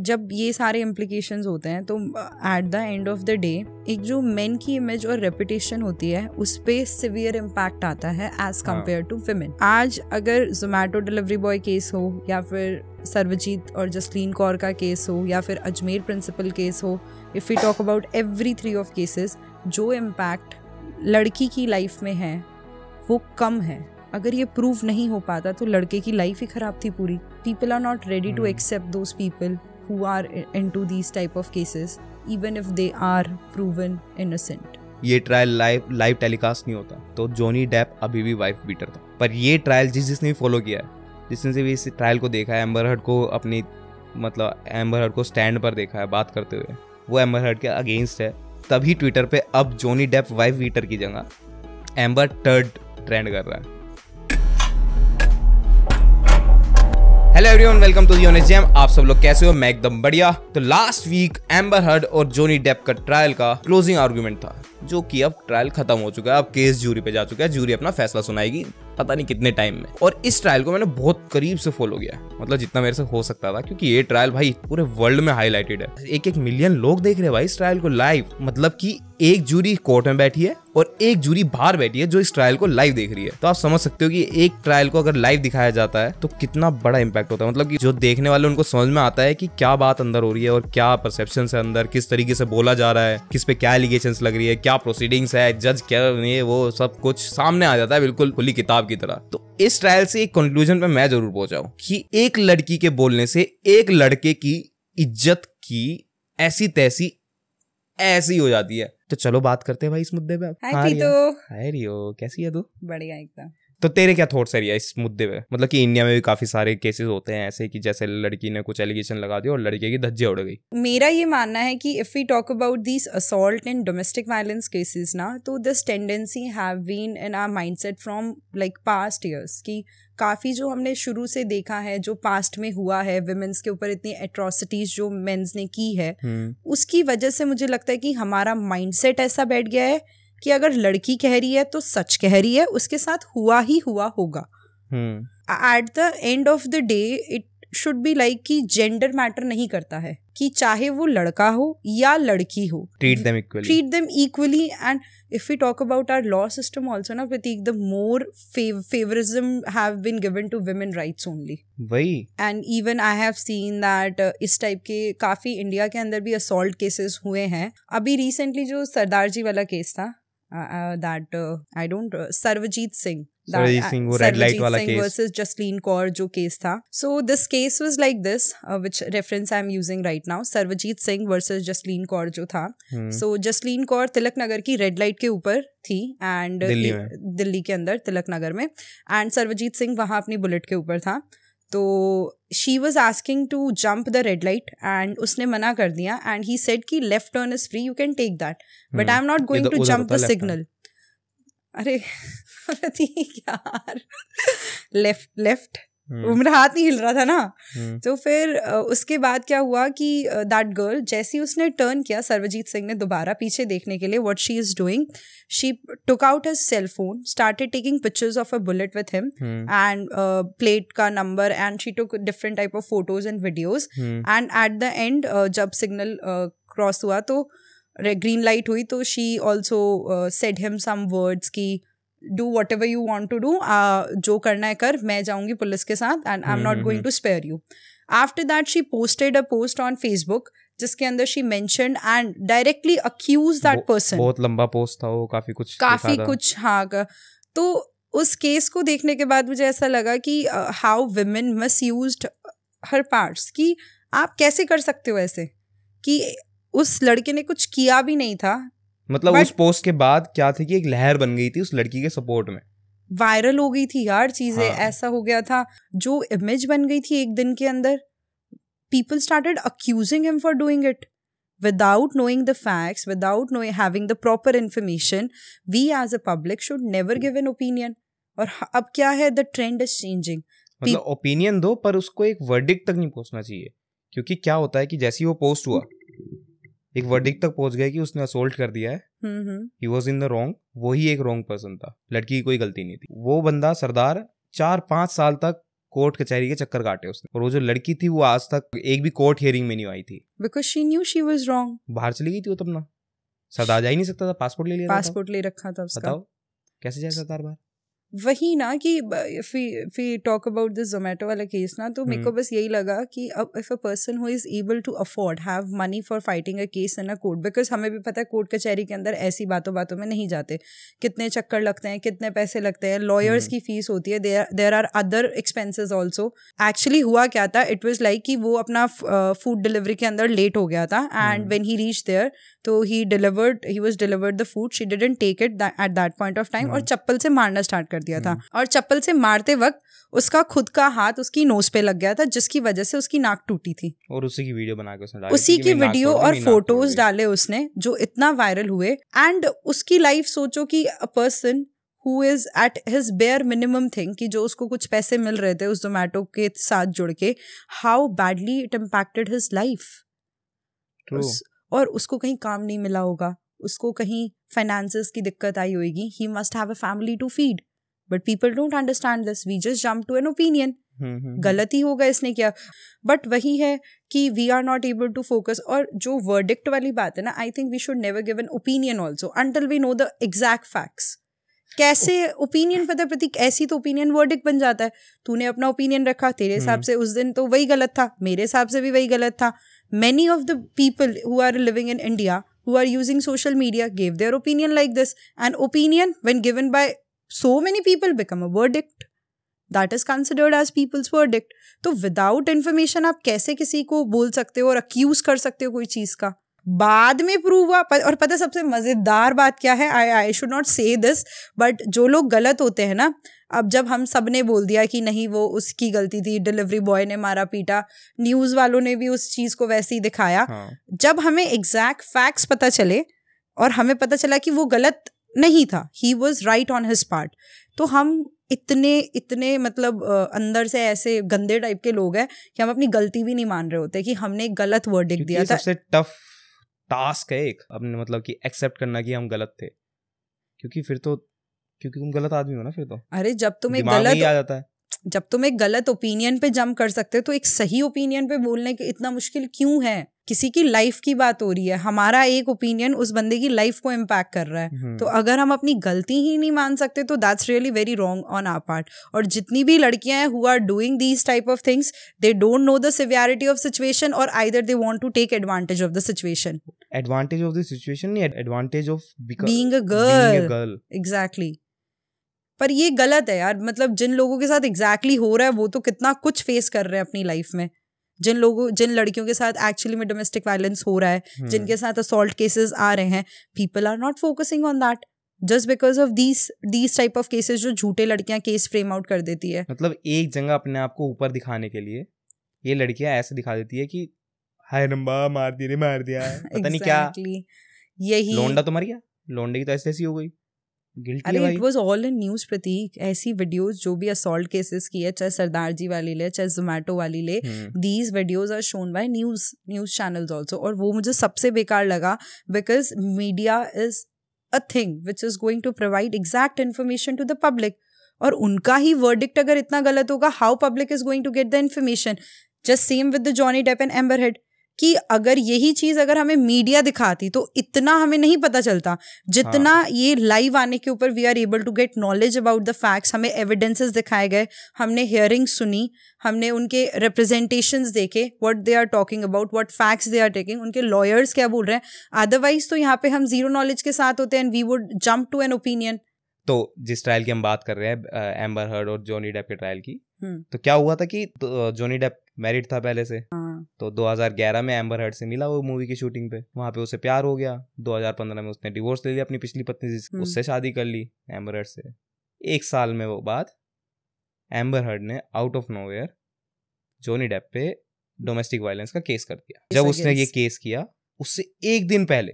जब ये सारे इम्प्लीकेशंस होते हैं तो at the end of the day एक जो मेन की इमेज और रेपुटेशन होती है उस पर सिवियर इम्पैक्ट आता है एज कंपेयर टू विमेन आज अगर जोमेटो डिलीवरी बॉय केस हो या फिर सर्वजीत और जसलीन कौर का केस हो या फिर अजमेर प्रिंसिपल केस हो if you talk about every three of cases जो इम्पैक्ट लड़की की लाइफ में है वो कम है। अगर ये प्रूव नहीं हो पाता तो लड़के की लाइफ ही खराब थी पूरी। People are not ready to accept those people are into these type of cases even if they are proven innocent ये ट्रायल लाइव लाइव टेलीकास्ट नहीं होता। तो जॉनी डेप अभी भी वाइफ बीटर था। पर ये ट्रायल जिस, जिसने भी फॉलो किया है, जिसने से भी इस ट्रायल को देखा है एम्बर हर्ड को अपनी मतलब एम्बर हर्ड को स्टैंड पर देखा है, बात करते हुए, वो एम्बर हर्ड के अगेंस्ट है। तभी ट्विटर पे अब जोनी डेप वाइफ बीटर की जगह एम्बर टर्ड ट्रेंड कर रहा है। Hello everyone welcome to the jam आप सब लोग कैसे हो? मैं एकदम बढ़िया। तो लास्ट वीक एम्बर हर्ड और जोनी डेप का ट्रायल का क्लोजिंग आर्गुमेंट था, जो कि अब ट्रायल खत्म हो चुका है, अब केस जूरी पे जा चुका है जूरी अपना फैसला सुनाएगी। पता नहीं कितने टाइम में। और इस ट्रायल को मैंने बहुत करीब से फॉलो किया। मतलब जितना मेरे से हो सकता था, क्योंकि ये ट्रायल भाई पूरे वर्ल्ड में हाईलाइटेड है। एक एक मिलियन लोग देख रहे हैं भाई इस ट्रायल को लाइव मतलब कि एक जूरी कोर्ट में बैठी है और एक जूरी बाहर बैठी है जो इस ट्रायल को लाइव देख रही है। तो आप समझ सकते हो कि एक ट्रायल को अगर लाइव दिखाया जाता है तो कितना बड़ा इम्पैक्ट होता है। मतलब कि जो देखने वाले उनको समझ में आता है कि क्या बात अंदर हो रही है और क्या परसेप्शन है अंदर, किस तरीके से बोला जा रहा है, किस पे क्या एलिगेशन लग रही है, क्या प्रोसीडिंग्स है जज क्या ये वो सब कुछ सामने आ जाता है बिल्कुल खुली किताब की तरह। तो इस ट्रायल से एक कंक्लूजन पे मैं ज़रूर पहुँचा कि एक लड़की के बोलने से एक लड़के की इज़्ज़त की ऐसी तैसी ऐसी हो जाती है। तो चलो बात करते हैं भाई इस मुद्दे पे हाय हाय रियो कैसी है तू? बढ़िया एकदम। तो तेरे क्या थॉट्स है इस मुद्दे पे मतलब कि इंडिया में भी काफ़ी सारे केसेस होते हैं ऐसे कि जैसे लड़की ने कुछ एलिगेशन लगा दिया और लड़के की धज्जे उड़ गई मेरा ये मानना है कि if we talk about this assault and domestic violence cases ना तो this tendency have been in our mindset from like past years कि काफ़ी जो हमने शुरू से देखा है जो पास्ट में हुआ है विमेंस के ऊपर इतनी एट्रोसिटीज जो मेंस ने की है हम्म। उसकी वजह से मुझे लगता है कि हमारा माइंडसेट ऐसा बैठ गया है कि अगर लड़की कह रही है तो सच कह रही है उसके साथ हुआ ही हुआ होगा। At the end of the day it should be like कि जेंडर मैटर नहीं करता है। कि चाहे वो लड़का हो या लड़की हो। Treat them equally treat them equally and if we talk about our law system also ना Pratik the more favouritism have been given to women rights only वही। And even I have seen that इस type के काफ़ी India के अंदर भी assault cases हुए हैं। अभी रिसेंटली जो सरदार जी वाला केस था that I don't Sarvjeet Singh versus Jasleen Kaur जो केस था so this case was like this which reference I am using right now Sarvjeet Singh versus Jasleen Kaur जो था सो जसलीन कौर तिलक नगर की रेड लाइट के ऊपर थी and Delhi के अंदर तिलक नगर में एंड सर्वजीत सिंह वहाँ अपनी बुलेट के ऊपर था तो she was asking to jump the red light and उसने मना कर दिया एंड ही सेट कि left turn is free you can take that but I am not going to jump the signal अरे यार। Left left. वो मेरा हाथ नहीं हिल रहा था ना। हम्म। तो फिर उसके बाद क्या हुआ कि दैट गर्ल जैसे ही उसने टर्न किया सर्वजीत सिंह ने दोबारा पीछे देखने के लिए what she is doing she took out his cell phone started taking pictures of a bullet with him and plate का number and she took different type of photos and videos and at the end जब signal cross हुआ तो green light हुई तो she also said him some words की do whatever you want to do जो करना है कर मैं जाऊँगी पुलिस के साथ and I am not going to spare you after that she posted a post on Facebook जिसके अंदर she mention and directly accuse that person बहुत लंबा पोस्ट था वो काफ़ी कुछ काफ़ी कुछ हाँ तो उस केस को देखने के बाद मुझे ऐसा लगा कि how women misuse her parts कि आप कैसे कर सकते हो ऐसे? कि उस लड़के ने कुछ किया भी नहीं था मतलब But, उस पोस्ट के बाद क्या थी कि एक लहर बन गई थी उस लड़की के सपोर्ट में। वायरल हो गई थी यार चीज़ें हाँ. ऐसा हो गया था। जो इमेज बन गई थी एक दिन के अंदर people started accusing him for doing it without knowing the facts without knowing having the proper information. We as a public should never give an opinion. और अब क्या है? द ट्रेंड इज़ चेंजिंग मतलब ओपिनियन दो पर उसको एक verdict तक नहीं पहुँचना चाहिए। क्योंकि क्या होता है कि जैसे ही वो पोस्ट हुआ एक वर्डिक तक पहुँच गए कि उसने असोल्ट कर दिया है। He was in the wrong वही एक रॉन्ग पर्सन था। लड़की की कोई गलती नहीं थी। वो बंदा सरदार चार पाँच साल तक कोर्ट कचहरी के चक्कर काटे उसने। और वो जो लड़की थी वो आज तक एक भी कोर्ट हियरिंग में नहीं आई थी। Because she knew she was wrong बाहर चली गई थी वो तब ना। सरदार जा ही नहीं सकता था पासपोर्ट ले लिया पासपोर्ट ले रखा था उसका। बताओ कैसे जाए सरदार बाहर वही ना कि if we talk about this Zomato वाला केस ना तो मेरे को बस यही लगा कि अब if a person who is able to afford have money for fighting a case in a court because हमें भी पता है कोर्ट कचहरी के अंदर ऐसी बातों बातों में नहीं जाते। कितने चक्कर लगते हैं कितने पैसे लगते हैं लॉयर्स की फ़ीस होती है there are other expenses also actually हुआ क्या था इट वॉज़ लाइक कि वो अपना फ़ूड डिलीवरी के अंदर लेट हो गया था and when he reach there तो he delivered he was delivered the food she didn't take it at that point of time और चप्पल से मारना स्टार्ट कर दिया था। और चप्पल से मारते वक्त उसका खुद का हाथ उसकी नोज़ पे लग गया था जिसकी वजह से उसकी नाक टूटी थी। और उसी की वीडियो बना के उसने डाली उसी की वीडियो और फ़ोटोज़ डाले उसने जो इतना वायरल हुए। एंड उसकी लाइफ सोचो कि a person who is at his bare minimum thing कि जो उसको कुछ पैसे मिल रहे थे उस जोमेटो के साथ जुड़ के how badly it impacted his life. और उसको कहीं काम नहीं मिला होगा उसको कहीं फाइनेंसेस की दिक्कत आई होगी he must have a family to feed but people don't understand this we just jump to an opinion. गलत ही होगा इसने किया। बट वही है कि we are not able to focus और जो वर्डिक्ट वाली बात है ना I think we should never give an opinion also until we know the exact facts कैसे ओपिनियन पता प्रतीक? ऐसी तो ओपिनियन वर्डिक्ट बन जाता है। तूने अपना ओपिनियन रखा तेरे हिसाब हम्म। से उस दिन तो वही गलत था मेरे हिसाब से भी वही गलत था। Many of the people who are living in india who are using social media gave their opinion like this and opinion when given by so many people become a verdict that is considered as people's verdict तो without information आप कैसे किसी को बोल सकते हो और accused कर सकते हो कोई चीज़ का बाद में प्रूव हुआ और पता सबसे मज़ेदार बात क्या है I I should not say this but जो लोग गलत होते हैं ना अब जब हम सबने बोल दिया कि नहीं वो उसकी गलती थी डिलीवरी बॉय ने मारा पीटा न्यूज़ वालों ने भी उस चीज़ को वैसे ही दिखाया। हाँ। जब हमें एग्जैक्ट फैक्ट्स पता चले और हमें पता चला कि वो गलत नहीं था he was right on his part तो हम इतने इतने मतलब अंदर से ऐसे गंदे टाइप के लोग हैं कि हम अपनी गलती भी नहीं मान रहे होते कि हमने गलत वर्डिक दिया था। सबसे टफ टास्क है एक अपने मतलब कि एक्सेप्ट करना कि हम गलत थे। क्योंकि फिर तो क्योंकि तुम गलत आदमी हो ना फिर तो। अरे जब तुम एक गलत आ जाता है। जब तुम एक गलत ओपिनियन पे जम कर सकते हो तो एक सही ओपिनियन पे बोलने के इतना मुश्किल क्यों है? किसी की लाइफ की बात हो रही है हमारा एक ओपिनियन उस बंदे की लाइफ को इम्पैक्ट कर रहा है। हम्म, तो अगर हम अपनी गलती ही नहीं मान सकते तो that's really very wrong on our part और जितनी भी लड़कियाँ हैं who are doing these type of things they don't know the severity of situation और either they want to take advantage of the situation advantage of the situation नहीं advantage of a girl exactly पर ये गलत है यार। मतलब जिन लोगों के साथ एग्जैक्टली exactly हो रहा है वो तो कितना कुछ फेस कर रहे हैं अपनी लाइफ में। जिन लोगों जिन लड़कियों के साथ एक्चुअली में डोमेस्टिक वायलेंस हो रहा है हम्म। जिनके साथ असोल्ट केसेस आ रहे हैं people are not focusing on that just because of these these type of cases जो झूठे लड़कियाँ केस फ्रेम आउट कर देती है। मतलब एक जगह अपने आप को ऊपर दिखाने के लिए ये लड़कियाँ ऐसे दिखा देती है कि हाय रंबा मार दिया मार दिया। पता exactly. नहीं क्या। यही लोंडा तो मर गया। लोंडे की तो ऐसी ऐसी हो गई। ऐसी वीडियोस केसेस की है चाहे सरदार वाली ले चाहे जोमेटो वाली ले these videos are shown by news news channels और वो मुझे सबसे बेकार लगा because media is a thing which is going to provide exact information to the public और उनका ही वर्डिक्ट अगर इतना गलत होगा how public is going to get the information just same with Johnny Depp and Amber Heard कि अगर यही चीज़ अगर हमें मीडिया दिखाती तो इतना हमें नहीं पता चलता। जितना हाँ. ये लाइव आने के ऊपर we are able to get knowledge about the facts हमें एविडेंसेस दिखाए गए हमने हियरिंग सुनी हमने उनके रिप्रेजेंटेशन देखे what they are talking about what facts they are taking उनके लॉयर्स क्या बोल रहे हैं। अदरवाइज़ तो यहाँ पे हम ज़ीरो नॉलेज के साथ होते हैं and we would jump to an opinion तो जिस ट्रायल की हम बात कर रहे हैं एम्बर हर्ड और जॉनी डेप के ट्रायल की हम्म। तो क्या हुआ था कि जॉनी डेप मैरिड था पहले से। हाँ। तो 2011 में एम्बर हर्ड से मिला वो मूवी की शूटिंग पे। वहाँ पे उसे प्यार हो गया। 2015 में उसने डिवोर्स ले लिया अपनी पिछली पत्नी से हम्म। उससे शादी कर ली एम्बर हर्ड से। एक साल में वो बाद एम्बर हर्ड ने out of nowhere Johnny Depp पे डोमेस्टिक वायलेंस का केस कर दिया। जब उसने ये केस किया उससे एक दिन पहले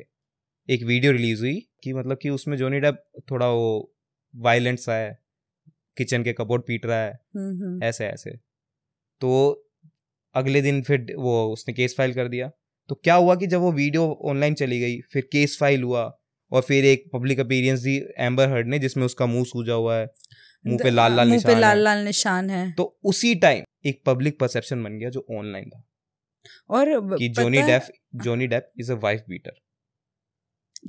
एक वीडियो रिलीज़ हुई कि मतलब कि उसमें जॉनी डेप थोड़ा वो वायलेंट सा है किचन के कपबोर्ड पीट रहा है हम्म, हम्म। ऐसे ऐसे। तो अगले दिन फिर वो उसने केस फ़ाइल कर दिया। तो क्या हुआ कि जब वो वीडियो ऑनलाइन चली गई फिर केस फ़ाइल हुआ और फिर एक पब्लिक अपीरियंस दी एम्बर हर्ड ने जिसमें उसका मुँह सूजा हुआ है मुँह पे लाल लाल मुँह पे निशान लाल है। लाल निशान है। तो उसी टाइम एक पब्लिक परसेप्शन बन गया जो ऑनलाइन था। और कि Johnny Depp Johnny Depp is a wife beater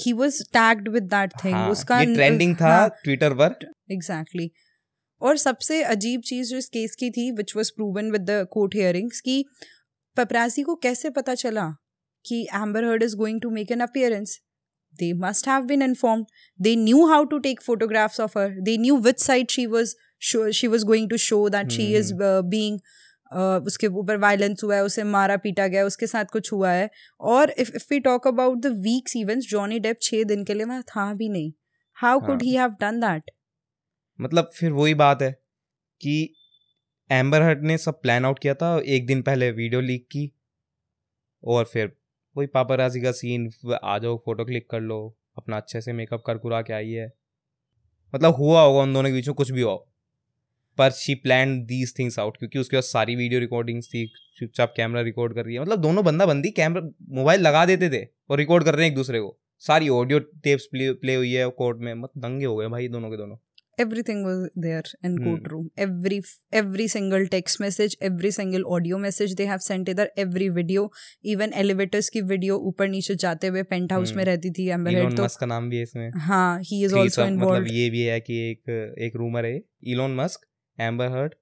he was tagged with that thing हाँ, उसका ये ट्रेंडिंग था ट्विटर पर एग्जैक्टली और सबसे अजीब चीज़ जो इस केस की थी which was proven with the court hearings कि पपरासी को कैसे पता चला कि Amber Heard is going to make an appearance they must have been informed they knew how to take photographs of her they knew which side she was show, she was going to show that she is uh, being uh, उसके ऊपर violence हुआ है उसे मारा पीटा गया उसके साथ कुछ हुआ है और if if we talk about the week's events Johnny Depp छह दिन के लिए मैं था भी नहीं हाउ कुड हाँ। हैव डन दैट मतलब फिर वही बात है कि एम्बर हर्ट ने सब प्लान आउट किया था एक दिन पहले वीडियो लीक की और फिर वही पापाराजी का सीन आ जाओ फ़ोटो क्लिक कर लो अपना अच्छे से मेकअप कर कुरा के आई है मतलब हुआ होगा उन दोनों के बीच में कुछ भी हुआ हो। पर she plan these things out क्योंकि उसके पास सारी वीडियो रिकॉर्डिंग्स थी चुपचाप कैमरा रिकॉर्ड कर रही है। मतलब दोनों बंदा बंदी कैमरा मोबाइल लगा देते थे और रिकॉर्ड कर रहे हैं एक दूसरे को। सारी ऑडियो टेप्स प्ले प्ले हुई है कोर्ट में। मतलब दंगे हो गए भाई दोनों के दोनों। Everything was there in Hmm. courtroom every every single text message every single audio message they have sent इधर every video even elevators की video ऊपर नीचे जाते हुए पेंट हाउस Hmm. में रहती थी एम्बर हेड तो। मस्क का नाम भी है इसमें। हाँ he is also Threesome, मतलब ये भी है कि एक एक रूमर है। इलोन मस्क एम्बर हर्ट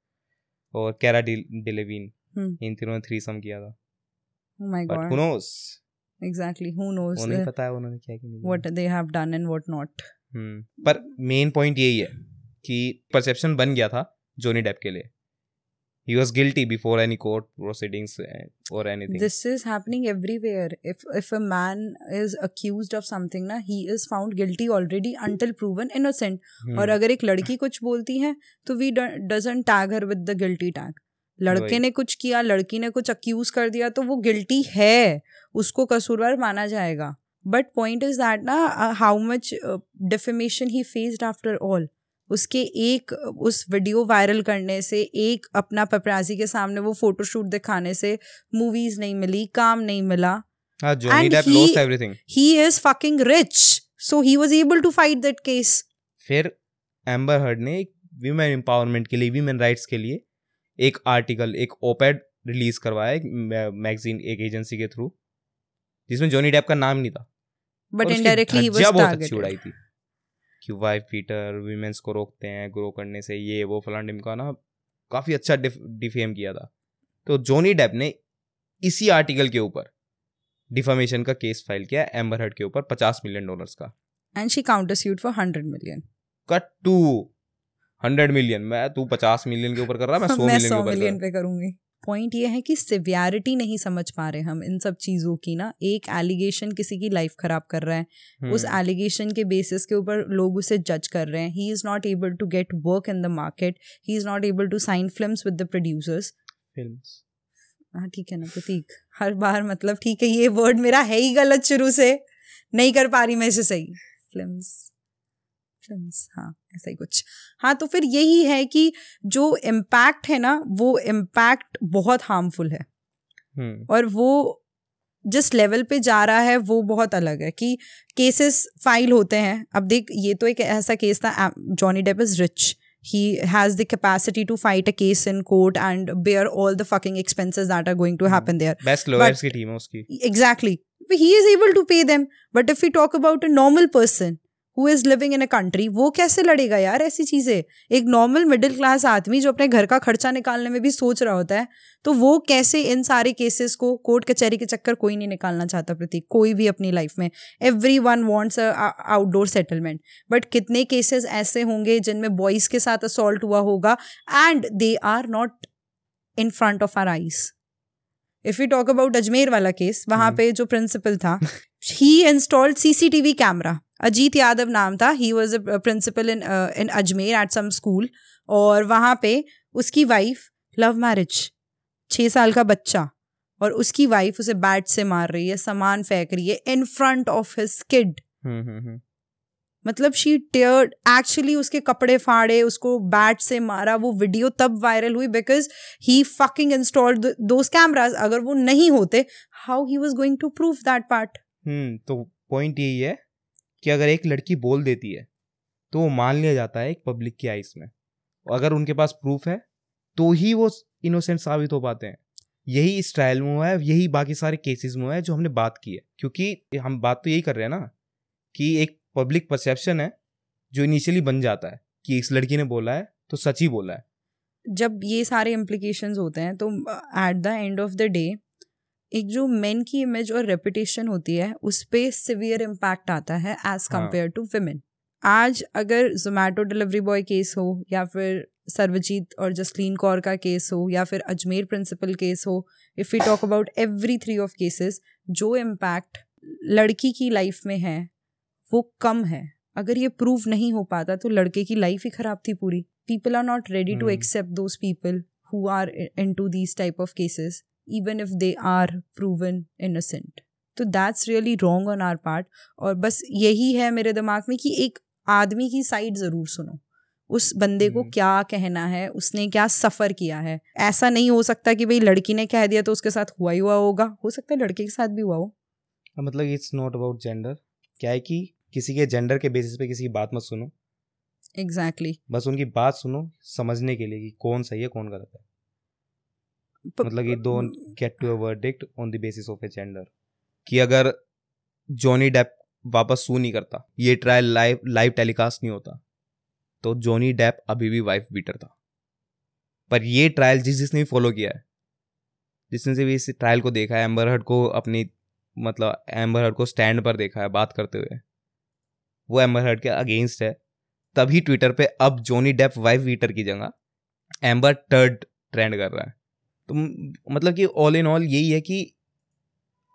और कैरा डिलेविन Hmm. इन तीनों ने थ्रीसम किया था। Oh my god. Who knows exactly who knows? उन्हें पता है उन्होंने क्या कि नहीं किया। what they have done and what not. हम्म पर मेन पॉइंट यही है कि परसेप्शन बन गया था जोनी डेप के लिए। He was guilty before any court proceedings और anything this is happening everywhere. If if a man is accused of something ना he is found guilty already until proven innocent. Hmm, और अगर एक लड़की कुछ बोलती है तो we doesn't tag her with the guilty tag लड़के ने कुछ किया लड़की ने कुछ अक्यूज कर दिया तो वो गिल्टी है. उसको कसूरवार माना जाएगा. बट पॉइंट इज़ दैट ना how much defamation he faced after all उसके एक उस वीडियो वायरल करने से एक अपना पपराजी के सामने वो फोटोशूट दिखाने से मूवीज़ नहीं मिली काम नहीं मिला। हाँ is fucking rich so he was able to fight that case फिर एम्बर हर्ड ने एक वीमेन एम्पावरमेंट के लिए वीमेन राइट्स के लिए एक आर्टिकल एक ओपेड रिलीज़ करवाया एक मैगजीन एक एजेंसी के थ्रू जिसमें जॉनी डेप का नाम नहीं था। बट इनडायरेक्टली ही वाज बहुत अच्छी उड़ाई टारगेटेड थी। कि वाइफ पीटर वीमेंस को रोकते हैं ग्रो करने से ये वो फलान ढिमका ना काफ़ी अच्छा डिफेम किया था। तो जॉनी डेप ने इसी आर्टिकल के ऊपर डिफामेशन का केस फ़ाइल किया एम्बर हर्ड के ऊपर पचास मिलियन डॉलर्स का। And she countersued for 100 million cut to hundred million मैं तू पचास मिलियन के ऊपर कर रहा मैं सौ मिलियन के ऊपर मिलियन पे करूँगी। पॉइंट ये है कि सिवियरिटी नहीं समझ पा रहे हम इन सब चीज़ों की ना। एक एलिगेशन किसी की लाइफ खराब कर रहा है। उस एलिगेशन के बेसिस के ऊपर लोग उसे जज कर रहे हैं। He is not able to get work in the market he is not able to sign film with the producers film हाँ ठीक है ना प्रतीक। हर बार मतलब ठीक है ये वर्ड मेरा है ही गलत शुरू से। नहीं कर पा रही मैं इसे सही। फिल्म्स फिल्म्स हाँ ऐसा ही कुछ हाँ तो फिर यही है कि जो इम्पैक्ट है ना वो इम्पैक्ट बहुत हार्मफुल है हम्म और वो जिस लेवल पे जा रहा है वो बहुत अलग है कि केसेस फ़ाइल होते हैं अब देख ये तो एक ऐसा केस था Johnny Depp is rich he has the capacity to fight a case in court and bear all the fucking expenses that are going to happen there best lawyers की टीम है उसकी exactly But he is able to pay them but if we talk about a normal person who is living in a country वो कैसे लड़ेगा यार ऐसी चीज़ें? एक नॉर्मल मिडिल क्लास आदमी जो अपने घर का खर्चा निकालने में भी सोच रहा होता है तो वो कैसे इन सारे केसेस को कोर्ट कचहरी के चक्कर कोई नहीं निकालना चाहता प्रतीक, कोई भी अपनी लाइफ में। Everyone wants outdoor settlement but कितने केसेस ऐसे होंगे जिनमें बॉयज़ के साथ असॉल्ट हुआ होगा? And they are not in front of our eyes if you talk about Ajmer वाला केस वहाँ। पे जो प्रिंसिपल था he installed CCTV camera Ajit Yadav नाम था he was a principal in in Ajmer at some school और वहाँ पे उसकी वाइफ लव मैरिज छः साल का बच्चा और उसकी वाइफ उसे बैट से मार रही है सामान फेंक रही है in front of his kid मतलब शी टेयर्ड एक्चुअली उसके कपड़े फाड़े, उसको बैट से मारा, वो वीडियो तब वायरल हुई because he fucking installed those cameras अगर वो नहीं होते how he was going to prove that part hmm तो पॉइंट यही है कि अगर एक लड़की बोल देती है तो वो मान लिया जाता है एक पब्लिक की आइस में। अगर उनके पास प्रूफ है तो ही वो इनोसेंट साबित हो पाते हैं। यही इस ट्रायल में हुआ है, यही बाकी सारे केसेस में हुआ है जो हमने बात की है। क्योंकि हम बात तो यही कर रहे हैं ना कि एक पब्लिक परसेप्शन है जो इनिशियली बन जाता है कि इस लड़की ने बोला है तो सच ही बोला है। जब ये सारे इम्प्लीकेशन होते हैं तो at the end of the day एक जो मेन की इमेज और रेपुटेशन होती है उस पर सिवियर इम्पैक्ट आता है एज कंपेयर टू वुमेन आज अगर जोमेटो डिलीवरी बॉय केस हो या फिर सर्वजीत और जसलीन कौर का केस हो या फिर अजमेर प्रिंसिपल केस हो if you talk about every three of cases जो इम्पैक्ट लड़की की लाइफ में है वो कम है। अगर ये प्रूव नहीं हो पाता तो लड़के की लाइफ ही खराब थी पूरी। People are not ready to accept those people who are into these type of cases even if they are proven innocent तो that's really wrong on our part और बस यही है मेरे दिमाग में कि एक आदमी की साइड ज़रूर सुनो। उस बंदे को हम्म। क्या कहना है? उसने क्या सफ़र किया है? ऐसा नहीं हो सकता कि भाई लड़की ने कह दिया तो उसके साथ हुआ ही हुआ होगा। हो सकता है लड़के के साथ भी हुआ हो। मतलब इट्स नॉट अबाउट जेंडर क्या है कि किसी के जेंडर के बेसिस पे किसी की बात मत सुनो। Exactly exactly. बस उनकी बात सुनो समझने के लिए कि कौन सही है कौन गलत है। प, मतलब कि don't get to a verdict on the basis of a gender कि अगर जॉनी डेप वापस सू नहीं करता ये ट्रायल लाइव लाइव टेलीकास्ट नहीं होता तो जॉनी डेप अभी भी वाइफ बीटर था। पर ये ट्रायल जिस जिसने भी फॉलो किया है जिसने से भी इस ट्रायल को देखा है एम्बर हर्ड को अपनी मतलब एम्बर हर्ड को स्टैंड पर देखा है बात करते हुए वो एम्बर हर्ड के अगेंस्ट है। तभी ट्विटर पे अब जोनी डेप वाइफ बीटर की जगह एम्बर टर्ड ट्रेंड कर रहा है। तो मतलब कि ऑल इन ऑल यही है कि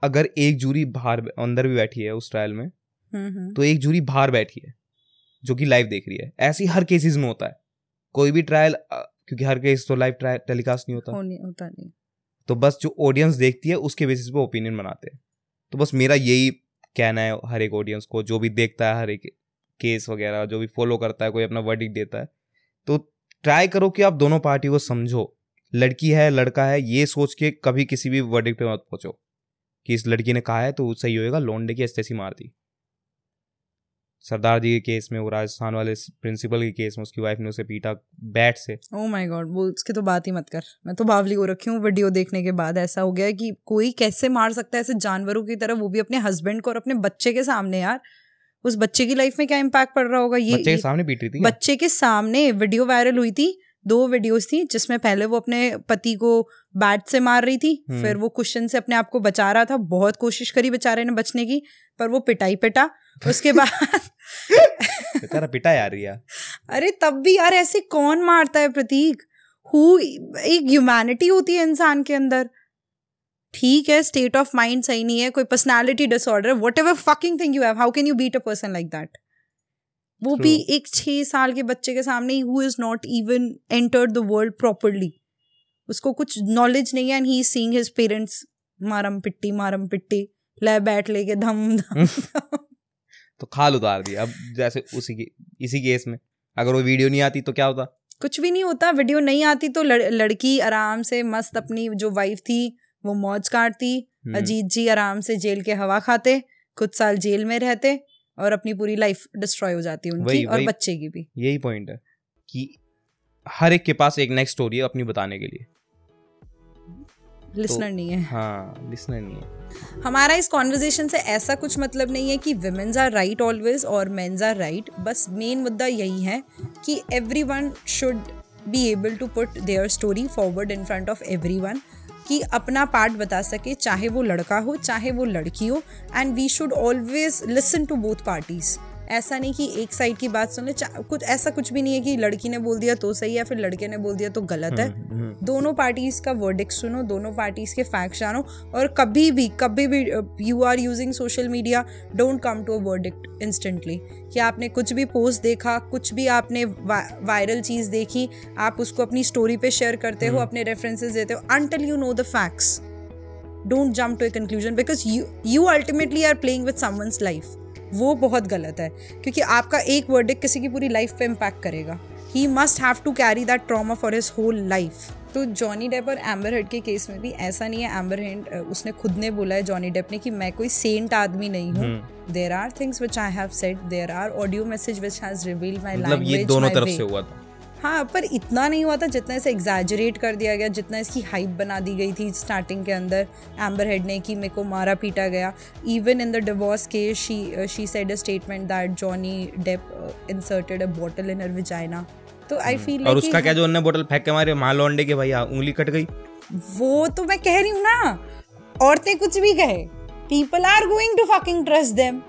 अगर एक जूरी बाहर अंदर भी बैठी है उस ट्रायल में हम्म, हम्म। तो एक जूरी बाहर बैठी है जो कि लाइव देख रही है। ऐसी हर केसेस में होता है। कोई भी ट्रायल क्योंकि हर केस तो लाइव ट्रायल टेलीकास्ट नहीं होता। नहीं होता नहीं। तो बस जो ऑडियंस देखती है उसके बेसिस पे ओपिनियन बनाते हैं। तो बस मेरा यही कहना है हर एक ऑडियंस को, जो भी देखता है, हर एक केस वगैरह, जो भी फॉलो करता है, कोई अपना वर्डिक देता है। तो ट्राई करो कि आप दोनों पार्टी को समझो। लड़की है, लड़का है, ये सोच के कभी किसी भी वर्डिक पे मत पहुंचो कि इस लड़की ने कहा है तो सही होएगा, लोंडे की ऐसी मार दी। सरदार जी के केस में वो राजस्थान वाले प्रिंसिपल के केस में उसकी वाइफ ने उसे पीटा बैट से। ओह माय गॉड वो उसकी तो बात ही मत कर। मैं तो बावली हो रखी हूँ वीडियो देखने के बाद ऐसा हो गया कि कोई कैसे मार सकता है ऐसे जानवरों की तरह वो भी अपने हस्बैंड को और अपने बच्चे के सामने यार। उस बच्चे की लाइफ में क्या इम्पैक्ट पड़ रहा होगा? ये बच्चे के सामने पीट रही थी बच्चे के सामने वीडियो वायरल हुई थी दो वीडियोस थी जिसमें पहले वो अपने पति को बैट से मार रही थी हम्म। फिर वो क्वेश्चन से अपने आप को बचा रहा था बहुत कोशिश करी बेचारे ने बचने की पर वो पिटाई पिटा। उसके बाद बेचारा पिटा यार या। अरे तब भी यार ऐसे कौन मारता है प्रतीक? हु एक ह्यूमैनिटी होती है इंसान के अंदर। ठीक है स्टेट ऑफ़ माइंड सही नहीं है कोई personality disorder whatever fucking thing you have how can you beat a person like that वो भी एक छह साल के बच्चे के सामने who is not even entered the world properly उसको कुछ नॉलेज नहीं है and he seeing his parents मारम पिट्टी मारम पिट्टी ले बैठ लेके धम धम तो खाल उतार दिया अब जैसे उसी की इसी केस में। अगर वो वीडियो नहीं आती तो क्या होता? कुछ भी नहीं होता। वीडियो नहीं आती तो लड़, लड़की आराम से मस्त अपनी जो वाइफ थी वो मौज काटती। हम्म। अजीत जी आराम से जेल के हवा खाते कुछ साल जेल में रहते। और अपनी पूरी लाइफ डिस्ट्रॉय हो जाती है उनकी वही, और वही, बच्चे की भी। यही पॉइंट है कि हर एक के पास एक नेक्स्ट स्टोरी है अपनी बताने के लिए। लिसनर तो, नहीं है। हाँ लिसनर नहीं है। हमारा इस कॉन्वर्जेशन से ऐसा कुछ मतलब नहीं है कि विमेन्स आर राइट ऑलवेज और मेन्स आर राइट बस मेन मुद्दा यही है कि everyone should be able to put their story forward in front of everyone कि अपना पार्ट बता सके, चाहे वो लड़का हो, चाहे वो लड़की हो and we should always listen to both parties ऐसा नहीं कि एक साइड की बात सुन ले कुछ ऐसा कुछ भी नहीं है कि लड़की ने बोल दिया तो सही है फिर लड़के ने बोल दिया तो गलत है हम्म, हम्म। दोनों पार्टीज़ का वर्डिक सुनो दोनों पार्टीज़ के फैक्ट जानो और कभी भी कभी भी you are using social media don't come to a verdict instantly कि आपने कुछ भी पोस्ट देखा कुछ भी आपने वा, वायरल चीज़ देखी आप उसको अपनी स्टोरी पे शेयर करते हो हम्म। अपने रेफरेंसेस देते हो until you know the facts don't jump to a conclusion because you you ultimately are playing with someone's life वो बहुत गलत है क्योंकि आपका एक वर्डिक किसी की पूरी लाइफ पे इम्पैक्ट करेगा। He must have to carry that trauma for his whole life तो जॉनी डेप और एम्बर हेड के केस में भी ऐसा नहीं है। एम्बर हेड उसने खुद ने बोला है जॉनी डेप ने कि मैं कोई सेंट आदमी नहीं हूँ। There are things which I have set there are audio message which has reveal my language दोनों तरफ़ से हुआ था। हाँ पर इतना नहीं हुआ था जितना इसे एग्जैजरेट कर दिया गया जितना इसकी हाइप बना दी गई थी स्टार्टिंग के अंदर। एम्बर हेड ने कि मेरे को मारा पीटा गया। Even in the divorce case she she said a statement that Johnny Depp inserted a bottle in her vagina तो आई फील और उसका क्या जो उन्होंने बोतल फेंक के मारे माँ लौंडे के भैया उंगली कट गई। वो तो मैं कह रही हूँ ना औरतें कुछ भी कहे people are going to fucking trust them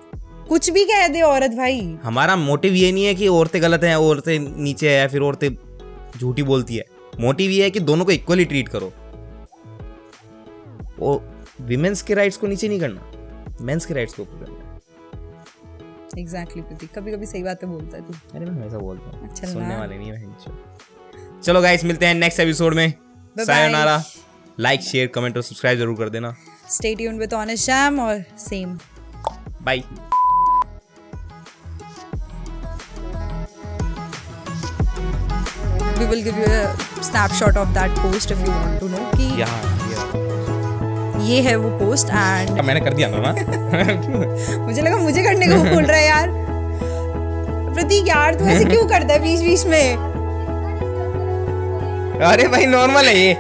कुछ भी कह दे औरत भाई। हमारा मोटिव ये नहीं है कि औरतें गलत हैं औरतें नीचे है या फिर औरतें झूठी बोलती है। मोटिव ये है कि दोनों को इक्वली ट्रीट करो। वो विमेंस के राइट्स को नीचे नहीं करना मेंस के राइट्स को ऊपर करना। एग्जैक्टली प्रतीक कभी कभी सही बातें बोलता है तू। अरे मैं हमेशा बोलता हूँ अच्छा सुनने वाले नहीं है चलो। गाइस मिलते हैं नेक्स्ट एपिसोड में। सायोनारा लाइक शेयर कमेंट और सब्सक्राइब ज़रूर कर देना। Stay tuned with Honest Jam और Sam bye we will give you a snapshot of that post if you want to know कि yeah, yeah. ये है वो पोस्ट एंड मैंने कर दिया ना ना मुझे लगा मुझे करने को बोल रहा है यार। प्रतीक यार तू ऐसे क्यों करता है बीच बीच में? अरे भाई नॉर्मल है ये।